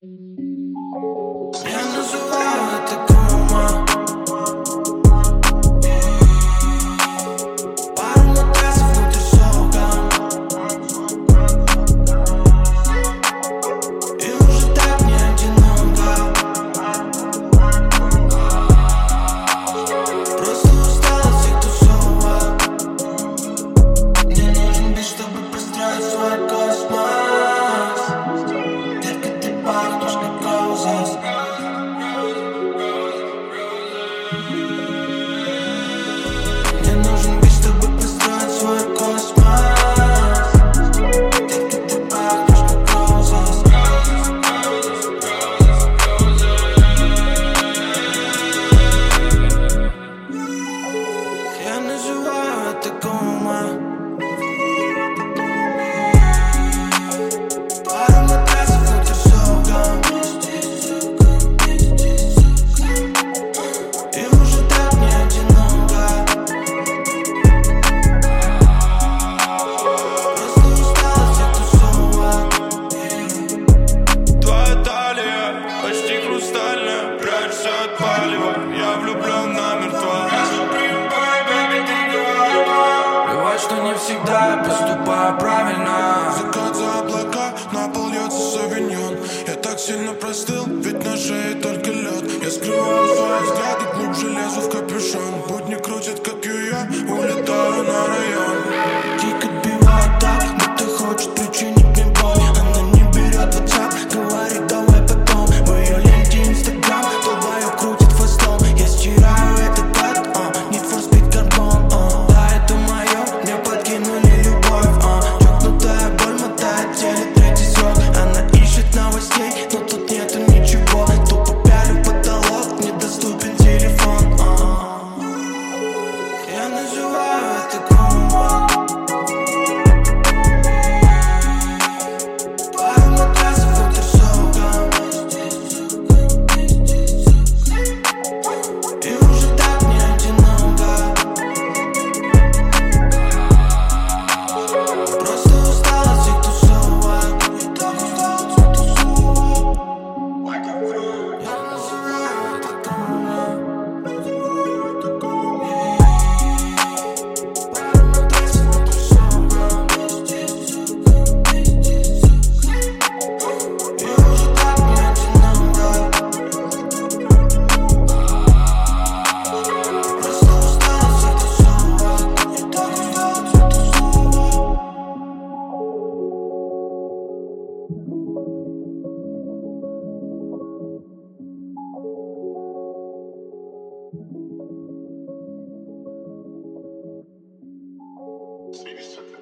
And всегда я поступаю правильно. Закат за облака, на пол льется савиньон. Я так сильно простыл, ведь на шее только лед. Я скрываю свои взгляды, глубже лезу в капюшон. Peace.